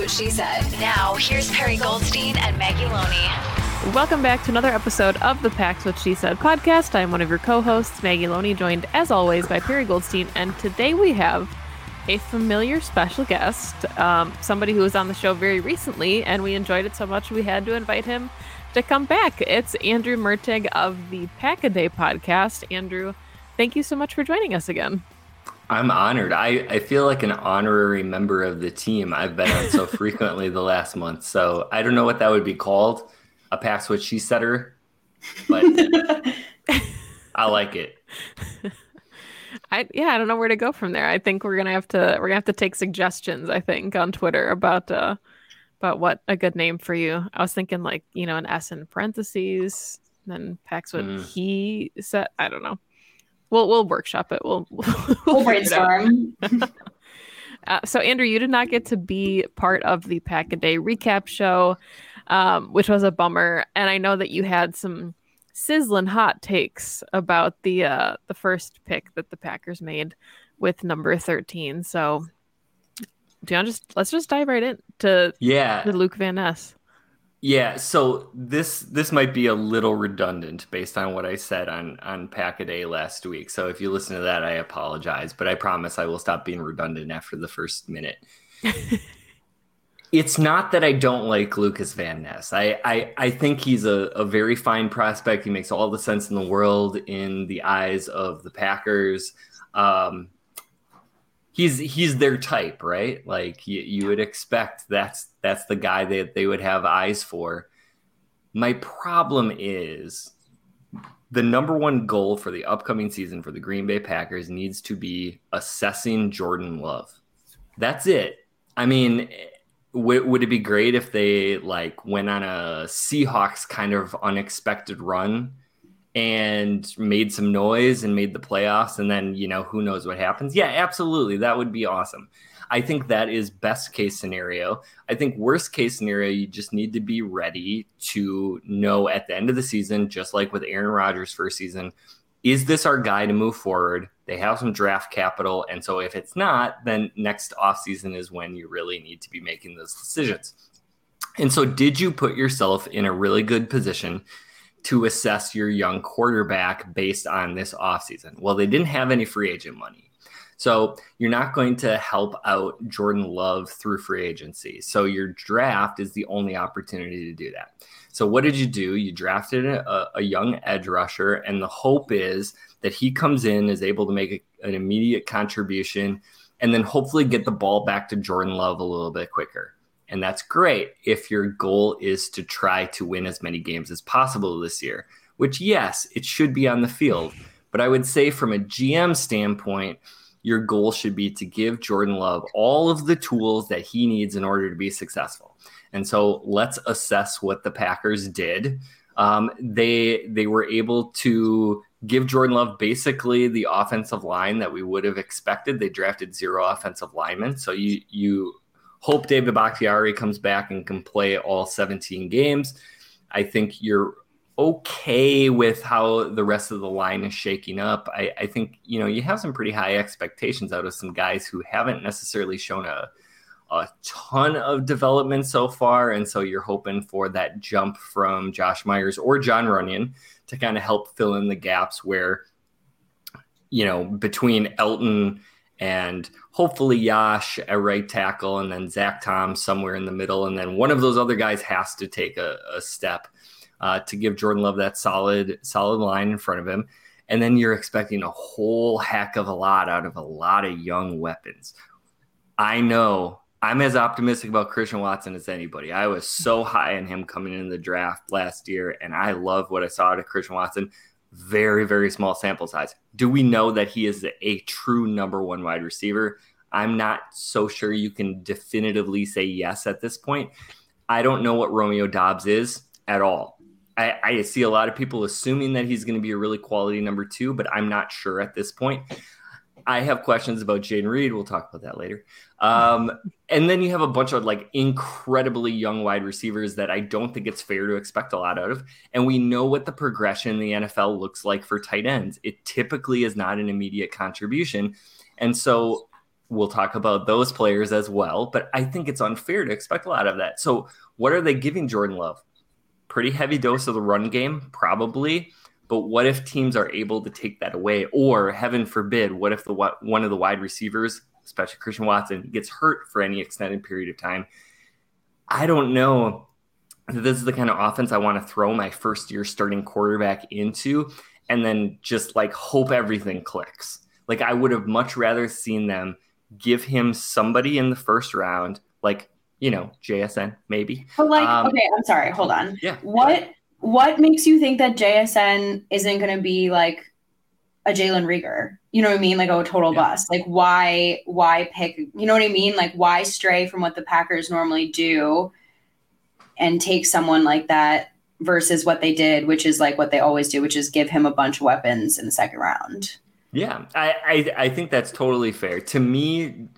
What She Said. Now, here's Perri Goldstein and Maggie Loney. Welcome back to another episode of the Packs What She Said podcast. I'm one of your co-hosts, Maggie Loney, joined as always by Perri Goldstein, and today we have a familiar special guest, um, somebody who was on the show very recently, and we enjoyed it so much we had to invite him to come back. It's Andrew Mertig of the Pack a Day podcast. Andrew, thank you so much for joining us again. I'm honored. I, I feel like an honorary member of the team. I've been on so frequently the last month. So I don't know what that would be called. A Pax What She Setter, but I like it. I yeah, I don't know where to go from there. I think we're gonna have to we're gonna have to take suggestions. I think on Twitter about uh about what a good name for you. I was thinking like you know an S in parentheses, then Pax what Mm. he said. I don't know. We'll we'll workshop it. We'll we'll, We'll figure it brainstorm. Uh, so Andrew, you did not get to be part of the Pack a Day recap show, um, which was a bummer. And I know that you had some sizzling hot takes about the uh, the first pick that the Packers made with number thirteen. So do you want to just let's just dive right in to, Yeah. to Luke Van Ness. Yeah, so this this might be a little redundant based on what I said on on Pack a Day last week. So if you listen to that, I apologize, but I promise I will stop being redundant after the first minute. it's not that I don't like Lukas Van Ness. I I, I think he's a, a very fine prospect. He makes all the sense in the world in the eyes of the Packers. Um, he's he's their type, right? Like you, you would expect that's that's the guy that they would have eyes for. My problem is the number one goal for the upcoming season for the Green Bay Packers needs to be assessing Jordan Love. That's it. I mean, would, would it be great if they like went on a Seahawks kind of unexpected run and made some noise and made the playoffs and then you know who knows what happens. Yeah absolutely. That would be awesome. I think that is best case scenario. I think worst case scenario you just need to be ready to know at the end of the season just like with aaron rodgers first season is this our guy to move forward? They have some draft capital and so if it's not then next offseason is when you really need to be making those decisions. And so did you put yourself in a really good position to assess your young quarterback based on this offseason. Well, they didn't have any free agent money. So you're not going to help out Jordan Love through free agency. So your draft is the only opportunity to do that. So what did you do? You drafted a, a young edge rusher, and the hope is that he comes in, is able to make a, an immediate contribution, and then hopefully get the ball back to Jordan Love a little bit quicker. And that's great if your goal is to try to win as many games as possible this year, which, yes, it should be on the field. But I would say, from a GM standpoint, your goal should be to give Jordan Love all of the tools that he needs in order to be successful. And so let's assess what the Packers did. Um, they they were able to give Jordan Love basically the offensive line that we would have expected. They drafted zero offensive linemen, so you you hope David Bakhtiari comes back and can play all 17 games. I think you're okay with how the rest of the line is shaking up. I, I think, you know, you have some pretty high expectations out of some guys who haven't necessarily shown a, a ton of development so far. And so you're hoping for that jump from Josh Myers or Jon Runyan to kind of help fill in the gaps where, you know, between Elton and hopefully Yosh at right tackle, and then Zach Tom somewhere in the middle, and then one of those other guys has to take a, a step uh, to give Jordan Love that solid solid line in front of him. And then you're expecting a whole heck of a lot out of a lot of young weapons. I know I'm as optimistic about Christian Watson as anybody. I was so high on him coming in the draft last year, and I love what I saw out of Christian Watson. Very, very small sample size. Do we know that he is a true number one wide receiver? I'm not so sure you can definitively say yes at this point. I don't know what Romeo Doubs is at all. I, I see a lot of people assuming that he's going to be a really quality number two, but I'm not sure at this point. I have questions about Jayden Reed. We'll talk about that later. Um, and then you have a bunch of like incredibly young wide receivers that I don't think it's fair to expect a lot out of. And we know what the progression in the NFL looks like for tight ends. It typically is not an immediate contribution. And so we'll talk about those players as well. But I think it's unfair to expect a lot of that. So, what are they giving Jordan Love? Pretty heavy dose of the run game, probably. But what if teams are able to take that away? Or heaven forbid, what if the one of the wide receivers, especially Christian Watson, gets hurt for any extended period of time? I don't know. This is the kind of offense I want to throw my first year starting quarterback into and then just like hope everything clicks. Like I would have much rather seen them give him somebody in the first round, like you know JSN maybe. But like, um, okay, I'm sorry, hold on. Yeah. What what makes you think that JSN isn't going to be like a Jalen Reagor? You know what I mean? Like a total yeah. bust. Like why why pick? You know what I mean? Like why stray from what the Packers normally do and take someone like that versus what they did, which is like what they always do, which is give him a bunch of weapons in the second round. Yeah, I, I, I think that's totally fair. To me,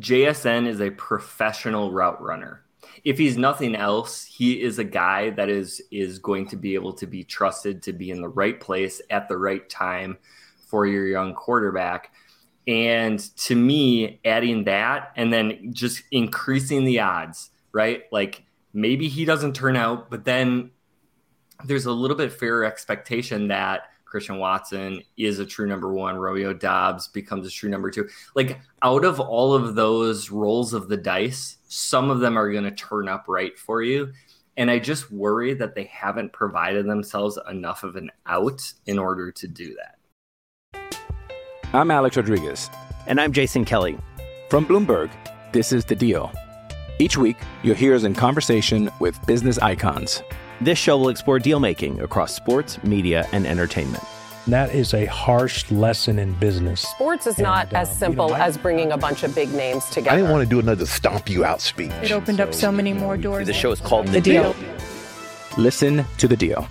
JSN is a professional route runner if he's nothing else, he is a guy that is is going to be able to be trusted to be in the right place at the right time for your young quarterback. And to me, adding that and then just increasing the odds, right? Like maybe he doesn't turn out, but then there's a little bit fairer expectation that Christian Watson is a true number one. Romeo Doubs becomes a true number two. Like out of all of those rolls of the dice, some of them are going to turn up right for you. And I just worry that they haven't provided themselves enough of an out in order to do that. I'm Alex Rodriguez. And I'm Jason Kelly. From Bloomberg, this is The Deal. Each week, you'll hear us in conversation with business icons. This show will explore deal making across sports, media, and entertainment. That is a harsh lesson in business. Sports is and, not as uh, simple you know, as bringing a bunch of big names together. I didn't want to do another stomp you out speech. It opened so, up so many more doors. The show is called The, the deal. deal. Listen to the deal.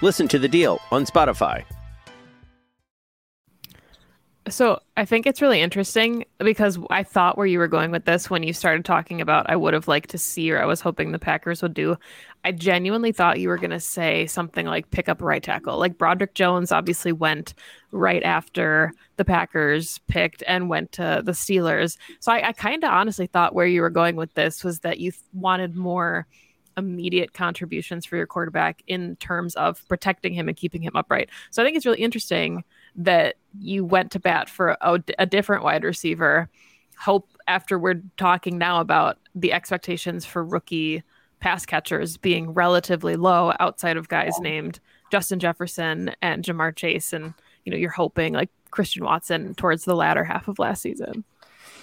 Listen to the deal on Spotify. So I think it's really interesting because I thought where you were going with this when you started talking about I would have liked to see or I was hoping the Packers would do. I genuinely thought you were going to say something like pick up right tackle. Like Broderick Jones obviously went right after the Packers picked and went to the Steelers. So I, I kind of honestly thought where you were going with this was that you wanted more immediate contributions for your quarterback in terms of protecting him and keeping him upright. So I think it's really interesting that you went to bat for a, a different wide receiver. Hope after we're talking now about the expectations for rookie pass catchers being relatively low outside of guys named Justin Jefferson and Ja'Marr Chase, and you know you're hoping like Christian Watson towards the latter half of last season.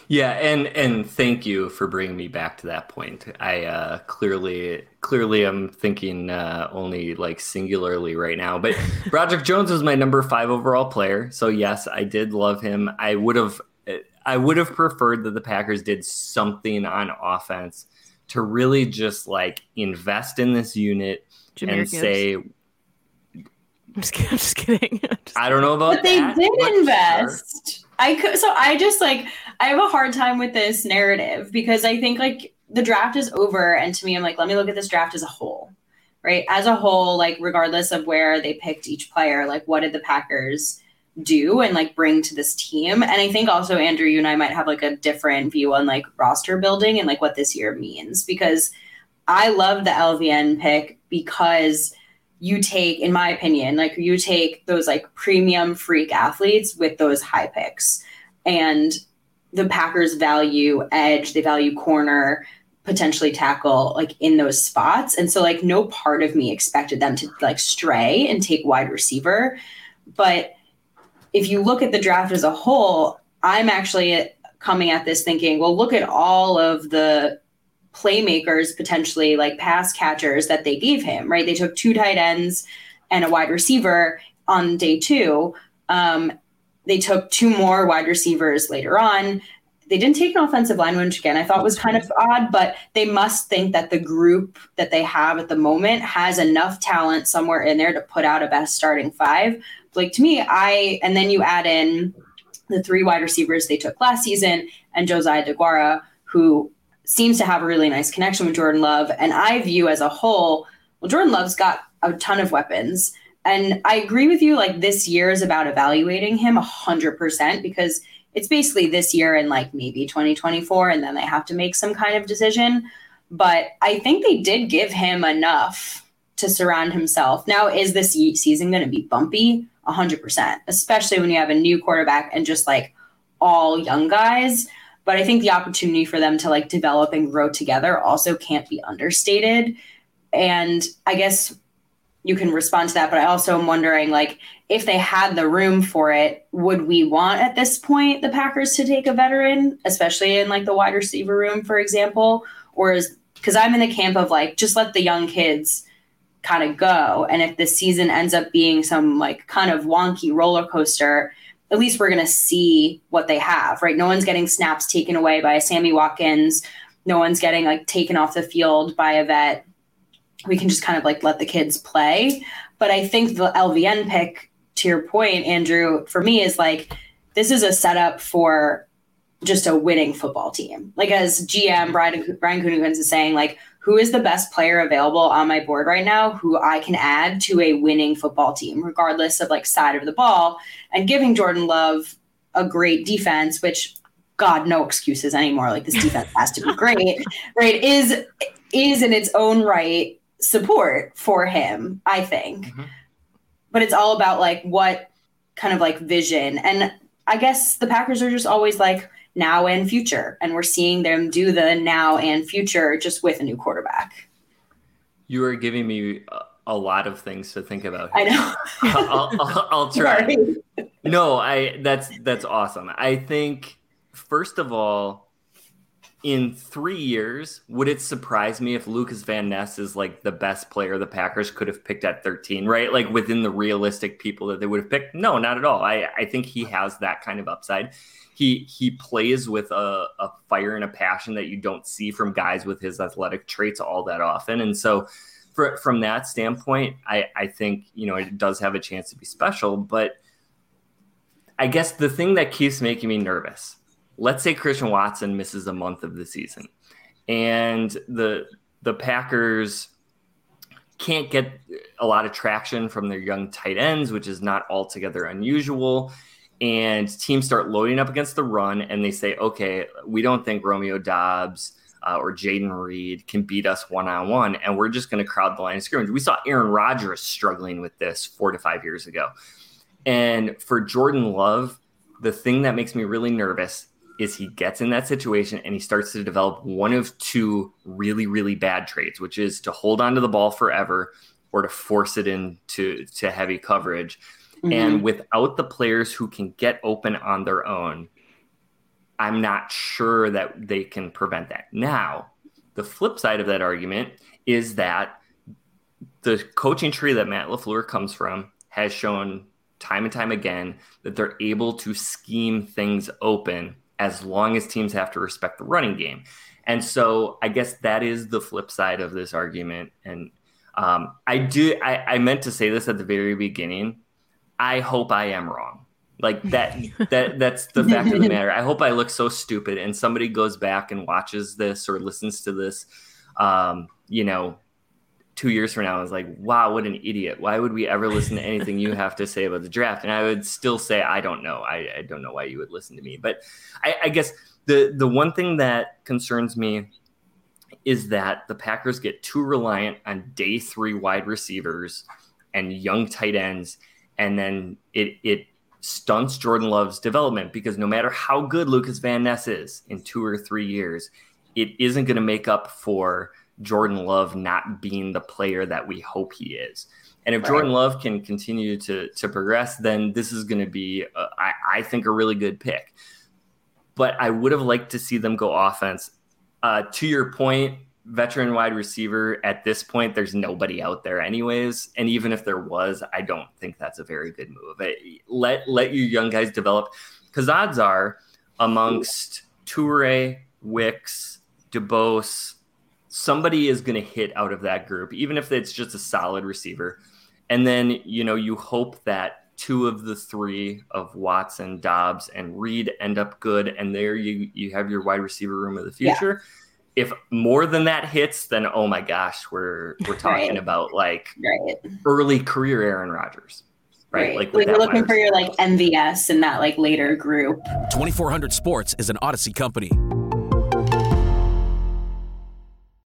Yeah, and and thank you for bringing me back to that point. I uh, clearly clearly I'm thinking uh, only like singularly right now. But Broderick Jones was my number five overall player, so yes, I did love him. I would have I would have preferred that the Packers did something on offense to really just like invest in this unit Jahmyr and Gibbs. say I'm just kidding. I'm just kidding. just I don't know about but they did invest. Sure. I could so I just like I have a hard time with this narrative because I think like the draft is over and to me I'm like let me look at this draft as a whole. Right? As a whole like regardless of where they picked each player like what did the Packers do and like bring to this team and I think also Andrew you and I might have like a different view on like roster building and like what this year means because I love the LVN pick because you take, in my opinion, like you take those like premium freak athletes with those high picks. and the Packers value edge, they value corner, potentially tackle like in those spots. And so like no part of me expected them to like stray and take wide receiver. But if you look at the draft as a whole, I'm actually coming at this thinking, well, look at all of the playmakers, potentially like pass catchers that they gave him, right? They took two tight ends and a wide receiver on day two. Um, they took two more wide receivers later on. They didn't take an offensive lineman, which again I thought was kind of odd, but they must think that the group that they have at the moment has enough talent somewhere in there to put out a best starting five. Like to me, I and then you add in the three wide receivers they took last season and Josiah Deguara, who seems to have a really nice connection with Jordan Love. And I view as a whole, well, Jordan Love's got a ton of weapons. And I agree with you, like this year is about evaluating him 100% because it's basically this year and like maybe 2024, and then they have to make some kind of decision. But I think they did give him enough to surround himself. Now, is this season going to be bumpy? 100%, especially when you have a new quarterback and just like all young guys. But I think the opportunity for them to like develop and grow together also can't be understated. And I guess you can respond to that. But I also am wondering, like, if they had the room for it, would we want at this point the Packers to take a veteran, especially in like the wide receiver room, for example? Or is because I'm in the camp of like, just let the young kids kind of go. And if the season ends up being some like kind of wonky roller coaster, at least we're going to see what they have, right? No one's getting snaps taken away by a Sammy Watkins. No one's getting like taken off the field by a vet we can just kind of like let the kids play. But I think the LVN pick, to your point, Andrew, for me is like this is a setup for just a winning football team. Like as GM Brian Brian Gutekunst is saying, like who is the best player available on my board right now who I can add to a winning football team, regardless of like side of the ball, and giving Jordan Love a great defense, which God, no excuses anymore. Like this defense has to be great, right? Is is in its own right support for him, I think. Mm-hmm. But it's all about like what kind of like vision. And I guess the Packers are just always like now and future. And we're seeing them do the now and future just with a new quarterback. You are giving me a lot of things to think about. Here. I know. I'll, I'll, I'll try. no, I that's that's awesome. I think first of all, in three years, would it surprise me if Lukas Van Ness is like the best player the Packers could have picked at 13, right? Like within the realistic people that they would have picked? No, not at all. I, I think he has that kind of upside. He he plays with a, a fire and a passion that you don't see from guys with his athletic traits all that often. And so for, from that standpoint, I, I think, you know, it does have a chance to be special. But I guess the thing that keeps making me nervous let's say Christian Watson misses a month of the season and the the Packers can't get a lot of traction from their young tight ends, which is not altogether unusual. And teams start loading up against the run and they say, okay, we don't think Romeo Doubs uh, or Jayden Reed can beat us one on one. And we're just going to crowd the line of scrimmage. We saw Aaron Rodgers struggling with this four to five years ago. And for Jordan Love, the thing that makes me really nervous is he gets in that situation and he starts to develop one of two really really bad traits which is to hold on to the ball forever or to force it into to heavy coverage mm-hmm. and without the players who can get open on their own i'm not sure that they can prevent that now the flip side of that argument is that the coaching tree that matt lafleur comes from has shown time and time again that they're able to scheme things open as long as teams have to respect the running game. And so I guess that is the flip side of this argument. And um, I do, I, I meant to say this at the very beginning. I hope I am wrong. Like that, that that's the fact of the matter. I hope I look so stupid and somebody goes back and watches this or listens to this, um, you know, two years from now, I was like, wow, what an idiot. Why would we ever listen to anything you have to say about the draft? And I would still say, I don't know. I, I don't know why you would listen to me. But I, I guess the, the one thing that concerns me is that the Packers get too reliant on day three wide receivers and young tight ends. And then it, it stunts Jordan Love's development because no matter how good Lukas Van Ness is in two or three years, it isn't going to make up for Jordan Love not being the player that we hope he is. And if right. Jordan Love can continue to to progress, then this is going to be, I think, a really good pick. But I would have liked to see them go offense. Uh, to your point, veteran wide receiver at this point, there's nobody out there, anyways. And even if there was, I don't think that's a very good move. Let let your young guys develop, because odds are amongst Toure, Wicks, DuBose, somebody is going to hit out of that group, even if it's just a solid receiver. And then, you know, you hope that two of the three of Watson, Doubs, and Reed end up good. And there you, you have your wide receiver room of the future. Yeah. If more than that hits, then oh my gosh, we're we're talking right. about like right. early career Aaron Rodgers. Right. right. Like, like we're looking for your like MVS in that like later group. 2400 Sports is an Audacy company.